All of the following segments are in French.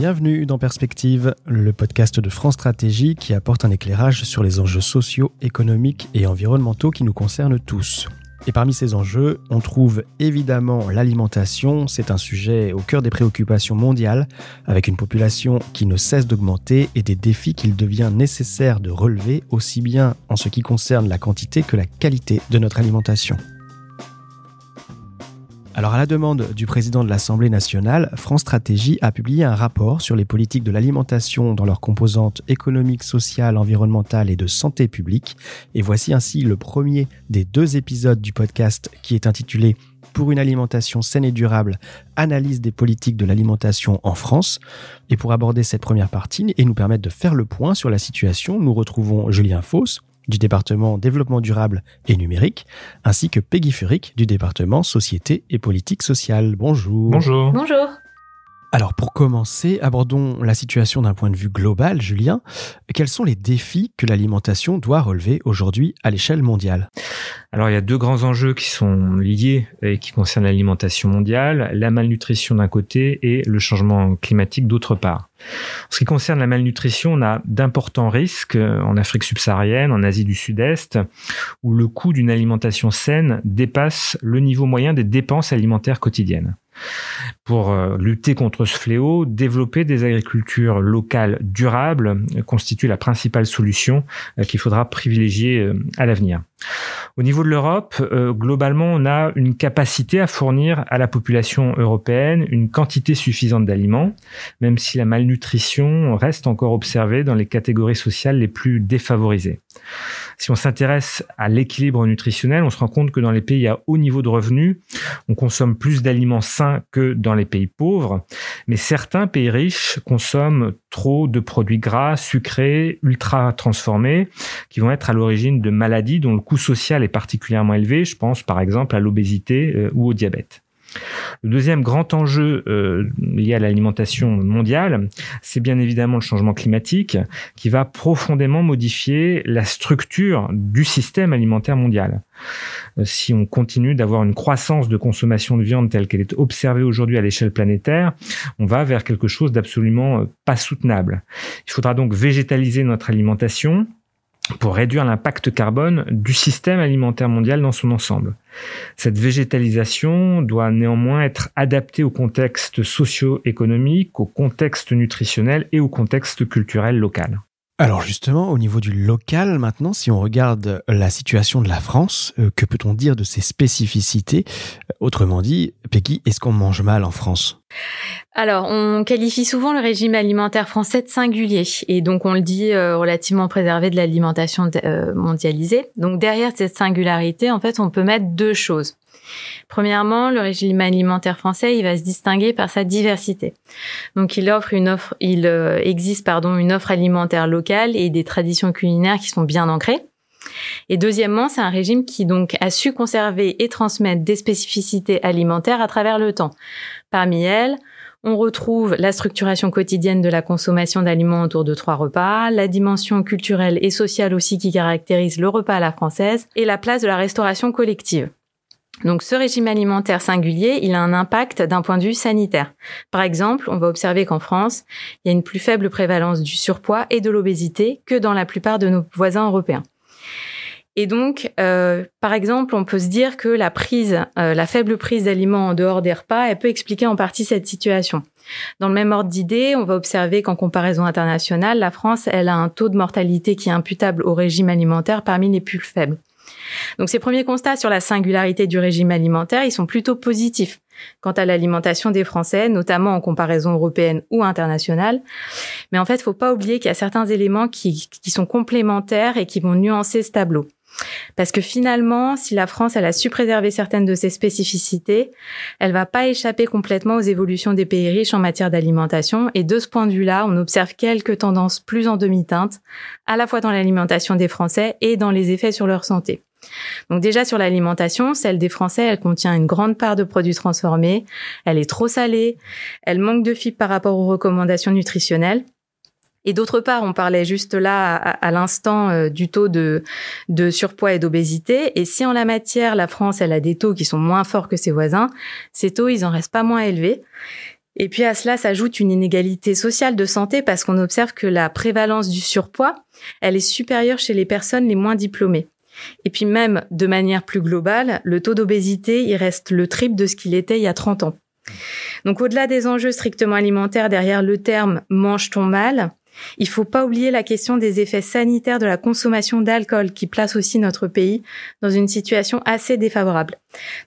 Bienvenue dans Perspective, le podcast de France Stratégie qui apporte un éclairage sur les enjeux sociaux, économiques et environnementaux qui nous concernent tous. Et parmi ces enjeux, on trouve évidemment l'alimentation. C'est un sujet au cœur des préoccupations mondiales, avec une population qui ne cesse d'augmenter et des défis qu'il devient nécessaire de relever, aussi bien en ce qui concerne la quantité que la qualité de notre alimentation. Alors à la demande du président de l'Assemblée nationale, France Stratégie a publié un rapport sur les politiques de l'alimentation dans leurs composantes économiques, sociales, environnementales et de santé publique. Et voici ainsi le premier des deux épisodes du podcast qui est intitulé pour une alimentation saine et durable, analyse des politiques de l'alimentation en France. Et pour aborder cette première partie et nous permettre de faire le point sur la situation, nous retrouvons Julien Fauss, du département développement durable et numérique, ainsi que Peggy Furic du département société et politique sociale. Bonjour. Bonjour. Bonjour. Alors pour commencer, abordons la situation d'un point de vue global, Julien. Quels sont les défis que l'alimentation doit relever aujourd'hui à l'échelle mondiale? Alors il y a deux grands enjeux qui sont liés et qui concernent l'alimentation mondiale, la malnutrition d'un côté et le changement climatique d'autre part. En ce qui concerne la malnutrition, on a d'importants risques en Afrique subsaharienne, en Asie du Sud-Est, où le coût d'une alimentation saine dépasse le niveau moyen des dépenses alimentaires quotidiennes. Pour euh, lutter contre ce fléau, développer des agricultures locales durables constitue la principale solution euh, qu'il faudra privilégier euh, à l'avenir. Au niveau de l'Europe, globalement, on a une capacité à fournir à la population européenne une quantité suffisante d'aliments, même si la malnutrition reste encore observée dans les catégories sociales les plus défavorisées. Si on s'intéresse à l'équilibre nutritionnel, on se rend compte que dans les pays à haut niveau de revenus, on consomme plus d'aliments sains que dans les pays pauvres, mais certains pays riches consomment trop de produits gras, sucrés, ultra transformés, qui vont être à l'origine de maladies dont le coût social est particulièrement élevé. Je pense par exemple à l'obésité euh, ou au diabète. Le deuxième grand enjeu euh, lié à l'alimentation mondiale, c'est bien évidemment le changement climatique qui va profondément modifier la structure du système alimentaire mondial. Euh, si on continue d'avoir une croissance de consommation de viande telle qu'elle est observée aujourd'hui à l'échelle planétaire, on va vers quelque chose d'absolument pas soutenable. Il faudra donc végétaliser notre alimentation, pour réduire l'impact carbone du système alimentaire mondial dans son ensemble. Cette végétalisation doit néanmoins être adaptée au contexte socio-économique, au contexte nutritionnel et au contexte culturel local. Alors justement, au niveau du local, maintenant, si on regarde la situation de la France, euh, que peut-on dire de ses spécificités? Autrement dit, Peggy, est-ce qu'on mange mal en France? Alors, on qualifie souvent le régime alimentaire français de singulier, et donc on le dit euh, relativement préservé de l'alimentation euh, mondialisée. Donc derrière cette singularité, en fait, on peut mettre deux choses. Premièrement, le régime alimentaire français, il va se distinguer par sa diversité. Donc, il offre une offre, il euh, existe pardon une offre alimentaire locale et des traditions culinaires qui sont bien ancrées. Et deuxièmement, c'est un régime qui donc a su conserver et transmettre des spécificités alimentaires à travers le temps. Parmi elles, on retrouve la structuration quotidienne de la consommation d'aliments autour de trois repas, la dimension culturelle et sociale aussi qui caractérise le repas à la française, et la place de la restauration collective. Donc ce régime alimentaire singulier, il a un impact d'un point de vue sanitaire. Par exemple, on va observer qu'en France, il y a une plus faible prévalence du surpoids et de l'obésité que dans la plupart de nos voisins européens. Et donc, euh, par exemple, on peut se dire que la prise, euh, la faible prise d'aliments en dehors des repas, elle peut expliquer en partie cette situation. Dans le même ordre d'idée, on va observer qu'en comparaison internationale, la France, elle a un taux de mortalité qui est imputable au régime alimentaire parmi les plus faibles. Donc ces premiers constats sur la singularité du régime alimentaire, ils sont plutôt positifs quant à l'alimentation des Français, notamment en comparaison européenne ou internationale. Mais en fait, il faut pas oublier qu'il y a certains éléments qui, qui sont complémentaires et qui vont nuancer ce tableau. Parce que finalement, si la France elle a su préserver certaines de ses spécificités, elle va pas échapper complètement aux évolutions des pays riches en matière d'alimentation. Et de ce point de vue-là, on observe quelques tendances plus en demi-teinte, à la fois dans l'alimentation des Français et dans les effets sur leur santé. Donc déjà sur l'alimentation, celle des Français, elle contient une grande part de produits transformés, elle est trop salée, elle manque de fibres par rapport aux recommandations nutritionnelles. Et d'autre part, on parlait juste là à, l'instant euh, du taux de, de surpoids et d'obésité. Et si en la matière, la France, elle a des taux qui sont moins forts que ses voisins, ces taux, ils en restent pas moins élevés. Et puis à cela s'ajoute une inégalité sociale de santé parce qu'on observe que la prévalence du surpoids, elle est supérieure chez les personnes les moins diplômées. Et puis même de manière plus globale, le taux d'obésité, il reste le triple de ce qu'il était il y a 30 ans. Donc au-delà des enjeux strictement alimentaires derrière le terme mange-t-on mal, il faut pas oublier la question des effets sanitaires de la consommation d'alcool qui place aussi notre pays dans une situation assez défavorable.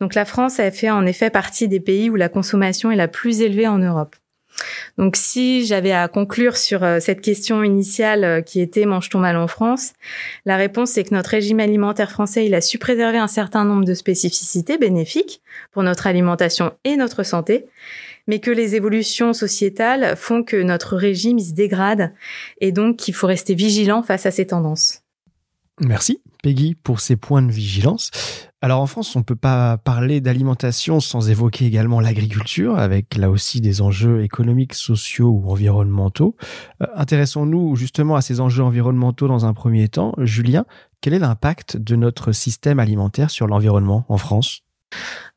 Donc la France a fait en effet partie des pays où la consommation est la plus élevée en Europe. Donc si j'avais à conclure sur euh, cette question initiale euh, qui était mange-t-on mal en France, la réponse c'est que notre régime alimentaire français, il a su préserver un certain nombre de spécificités bénéfiques pour notre alimentation et notre santé, mais que les évolutions sociétales font que notre régime il se dégrade et donc qu'il faut rester vigilant face à ces tendances. Merci Peggy pour ces points de vigilance. Alors en France, on ne peut pas parler d'alimentation sans évoquer également l'agriculture, avec là aussi des enjeux économiques, sociaux ou environnementaux. Euh, intéressons-nous justement à ces enjeux environnementaux dans un premier temps. Julien, quel est l'impact de notre système alimentaire sur l'environnement en France?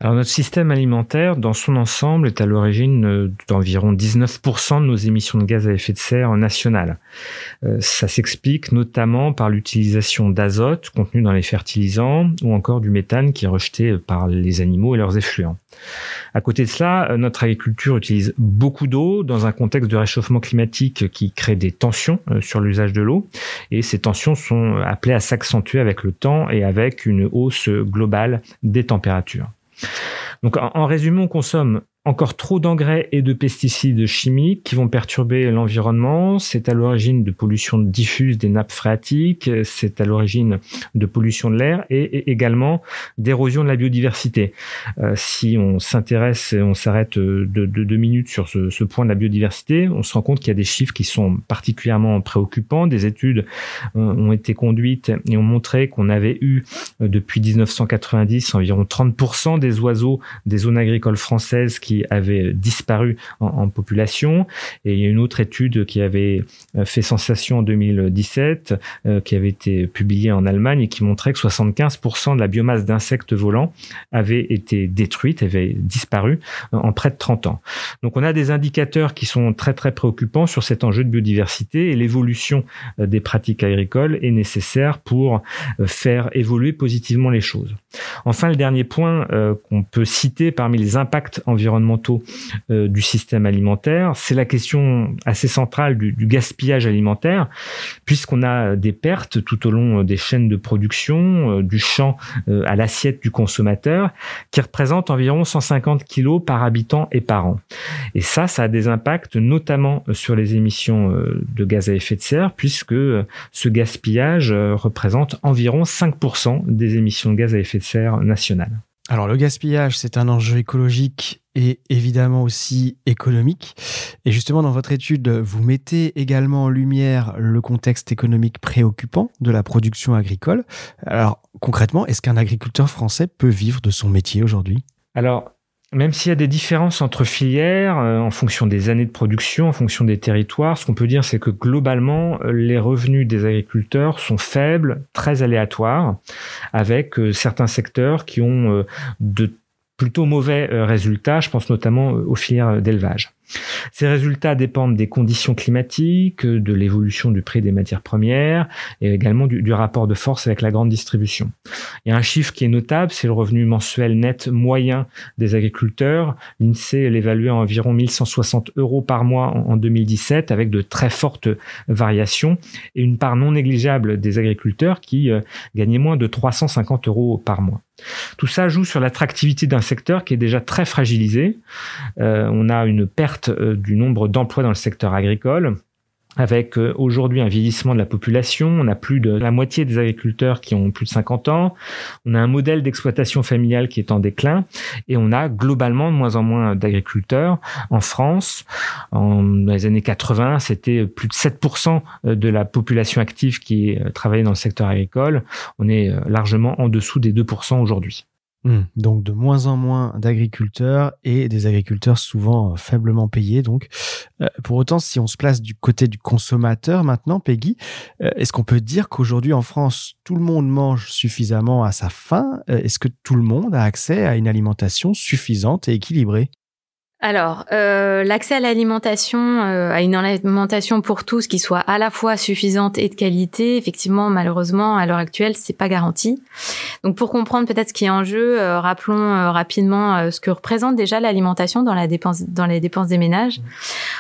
Alors notre système alimentaire, dans son ensemble, est à l'origine euh, d'environ 19% de nos émissions de gaz à effet de serre nationales. Euh, ça s'explique notamment par l'utilisation d'azote contenu dans les fertilisants ou encore du méthane qui est rejeté par les animaux et leurs effluents. À côté de cela, euh, notre agriculture utilise beaucoup d'eau dans un contexte de réchauffement climatique qui crée des tensions sur l'usage de l'eau et ces tensions sont appelées à s'accentuer avec le temps et avec une hausse globale des températures. Donc en, résumé, on consomme encore trop d'engrais et de pesticides chimiques qui vont perturber l'environnement. C'est à l'origine de pollution diffuse des nappes phréatiques, c'est à l'origine de pollution de l'air et, également d'érosion de la biodiversité. Euh, si on s'intéresse et on s'arrête de, deux minutes sur ce, ce, point de la biodiversité, on se rend compte qu'il y a des chiffres qui sont particulièrement préoccupants. Des études euh, ont été conduites et ont montré qu'on avait eu euh, depuis 1990 environ 30% des oiseaux des zones agricoles françaises qui avait disparu en, population. Et il y a une autre étude qui avait euh, fait sensation en 2017, euh, qui avait été publiée en Allemagne et qui montrait que 75% de la biomasse d'insectes volants avait été détruite, avait disparu en près de 30 ans. Donc on a des indicateurs qui sont très très préoccupants sur cet enjeu de biodiversité et l'évolution euh, des pratiques agricoles est nécessaire pour faire évoluer positivement les choses. Enfin, le dernier point qu'on peut citer parmi les impacts environnementaux euh, du système alimentaire. C'est la question assez centrale du, gaspillage alimentaire, puisqu'on a des pertes tout au long des chaînes de production, euh, du champ euh, à l'assiette du consommateur, qui représentent environ 150 kilos par habitant et par an. Et ça, ça a des impacts notamment sur les émissions de gaz à effet de serre, puisque ce gaspillage représente environ 5% des émissions de gaz à effet de serre nationales. Alors le gaspillage, c'est un enjeu écologique et évidemment aussi économique. Et justement, dans votre étude, vous mettez également en lumière le contexte économique préoccupant de la production agricole. Alors concrètement, est-ce qu'un agriculteur français peut vivre de son métier aujourd'hui? Même s'il y a des différences entre filières, euh, en fonction des années de production, en fonction des territoires, ce qu'on peut dire, c'est que globalement, euh, les revenus des agriculteurs sont faibles, très aléatoires, avec euh, certains secteurs qui ont de plutôt mauvais résultats. Je pense notamment aux filières d'élevage. Ces résultats dépendent des conditions climatiques, de l'évolution du prix des matières premières et également du, rapport de force avec la grande distribution. Il y a un chiffre qui est notable, c'est le revenu mensuel net moyen des agriculteurs. L'INSEE l'évalue à environ 1160 euros par mois en 2017 avec de très fortes variations et une part non négligeable des agriculteurs qui euh, gagnaient moins de 350 euros par mois. Tout ça joue sur l'attractivité d'un secteur qui est déjà très fragilisé. Euh, on a une perte euh, du nombre d'emplois dans le secteur agricole avec euh, aujourd'hui un vieillissement de la population, on a plus de la moitié des agriculteurs qui ont plus de 50 ans, on a un modèle d'exploitation familiale qui est en déclin et on a globalement de moins en moins d'agriculteurs en France. En dans les années 80, c'était plus de 7% de la population active qui travaillait dans le secteur agricole. On est largement en dessous des 2% aujourd'hui. Hmm. donc de moins en moins d'agriculteurs et des agriculteurs souvent euh, faiblement payés. Donc, euh, pour autant, si on se place du côté du consommateur maintenant, Peggy, euh, est-ce qu'on peut dire qu'aujourd'hui en France, tout le monde mange suffisamment à sa faim? Est-ce que tout le monde a accès à une alimentation suffisante et équilibrée? Alors, euh, l'accès à l'alimentation, euh, à une alimentation pour tous qui soit à la fois suffisante et de qualité, effectivement, malheureusement, à l'heure actuelle, c'est pas garanti. Donc, pour comprendre peut-être ce qui est en jeu, euh, rappelons rapidement ce que représente déjà l'alimentation dans la dépense, dans les dépenses des ménages.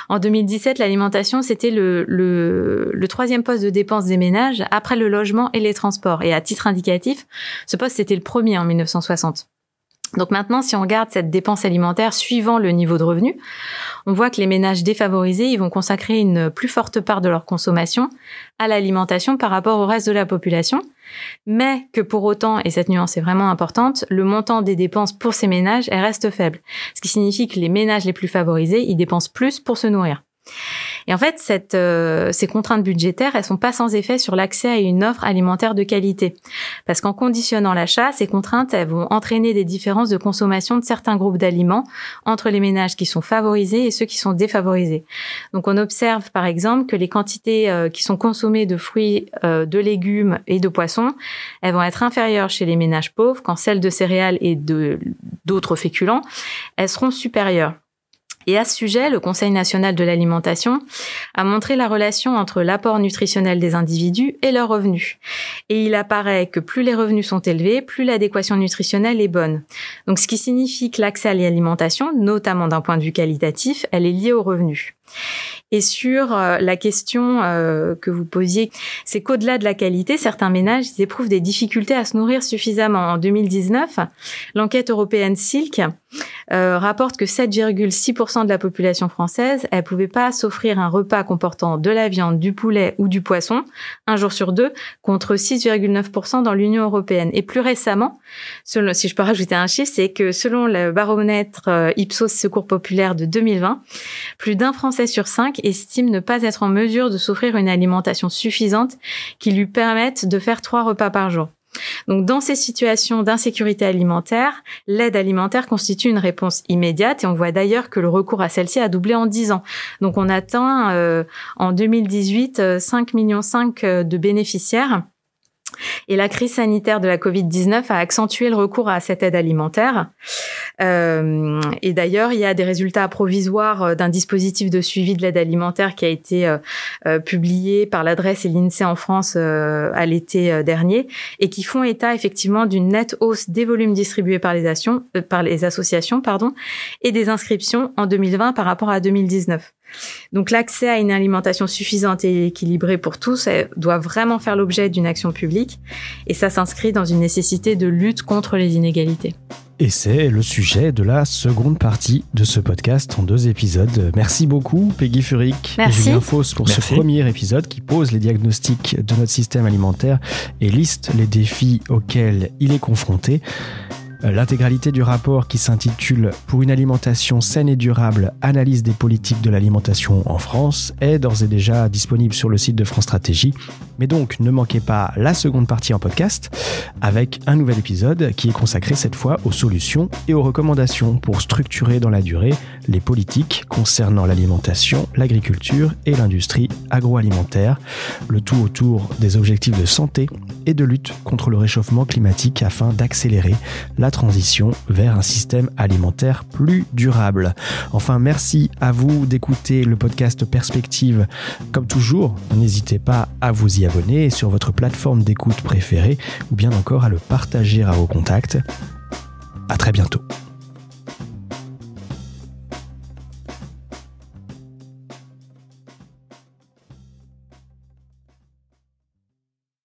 En 2017, l'alimentation, c'était le, le, le troisième poste de dépenses des ménages après le logement et les transports. Et à titre indicatif, ce poste c'était le premier en 1960. Donc maintenant, si on regarde cette dépense alimentaire suivant le niveau de revenu, on voit que les ménages défavorisés, ils vont consacrer une plus forte part de leur consommation à l'alimentation par rapport au reste de la population, mais que pour autant, et cette nuance est vraiment importante, le montant des dépenses pour ces ménages, reste faible. Ce qui signifie que les ménages les plus favorisés, ils dépensent plus pour se nourrir. Et en fait, euh, ces contraintes budgétaires, elles sont pas sans effet sur l'accès à une offre alimentaire de qualité. Parce qu'en conditionnant l'achat, ces contraintes, elles vont entraîner des différences de consommation de certains groupes d'aliments entre les ménages qui sont favorisés et ceux qui sont défavorisés. Donc, on observe, par exemple, que les quantités euh, qui sont consommées de fruits, euh, de légumes et de poissons, elles vont être inférieures chez les ménages pauvres, quand celles de céréales et de d'autres féculents, elles seront supérieures. Et à ce sujet, le Conseil national de l'alimentation a montré la relation entre l'apport nutritionnel des individus et leurs revenus. Et il apparaît que plus les revenus sont élevés, plus l'adéquation nutritionnelle est bonne. Donc ce qui signifie que l'accès à l'alimentation, notamment d'un point de vue qualitatif, elle est liée aux revenus. Et sur euh, la question euh, que vous posiez, c'est qu'au-delà de la qualité, certains ménages éprouvent des difficultés à se nourrir suffisamment. En 2019, l'enquête européenne Silk euh, rapporte que 7,6% de la population française, elle pouvait pas s'offrir un repas comportant de la viande, du poulet ou du poisson un jour sur deux, contre 6,9% dans l'Union européenne. Et plus récemment, si je peux rajouter un chiffre, c'est que selon le baromètre Ipsos Secours Populaire de 2020, plus d'un Français sur cinq estime ne pas être en mesure de s'offrir une alimentation suffisante qui lui permette de faire trois repas par jour. Donc, dans ces situations d'insécurité alimentaire, l'aide alimentaire constitue une réponse immédiate et on voit d'ailleurs que le recours à celle-ci a doublé en 10 ans. Donc, on atteint euh, en 2018 5 millions 5 de bénéficiaires et la crise sanitaire de la Covid-19 a accentué le recours à cette aide alimentaire. Euh, et d'ailleurs, il y a des résultats provisoires euh, d'un dispositif de suivi de l'aide alimentaire qui a été euh, publié par l'adresse et l'INSEE en France à l'été dernier et qui font état effectivement d'une nette hausse des volumes distribués par les, associations pardon, et des inscriptions en 2020 par rapport à 2019. Donc l'accès à une alimentation suffisante et équilibrée pour tous doit vraiment faire l'objet d'une action publique et ça s'inscrit dans une nécessité de lutte contre les inégalités. Et c'est le sujet de la seconde partie de ce podcast en deux épisodes. Merci beaucoup Peggy Furic et Julien Fausse pour ce premier épisode qui pose les diagnostics de notre système alimentaire et liste les défis auxquels il est confronté. L'intégralité du rapport qui s'intitule Pour une alimentation saine et durable, analyse des politiques de l'alimentation en France est d'ores et déjà disponible sur le site de France Stratégie. Mais donc ne manquez pas la seconde partie en podcast avec un nouvel épisode qui est consacré cette fois aux solutions et aux recommandations pour structurer dans la durée les politiques concernant l'alimentation, l'agriculture et l'industrie agroalimentaire, le tout autour des objectifs de santé et de lutte contre le réchauffement climatique afin d'accélérer la transition vers un système alimentaire plus durable. Enfin, merci à vous d'écouter le podcast Perspective. Comme toujours, n'hésitez pas à vous y abonner sur votre plateforme d'écoute préférée ou bien encore à le partager à vos contacts. À très bientôt.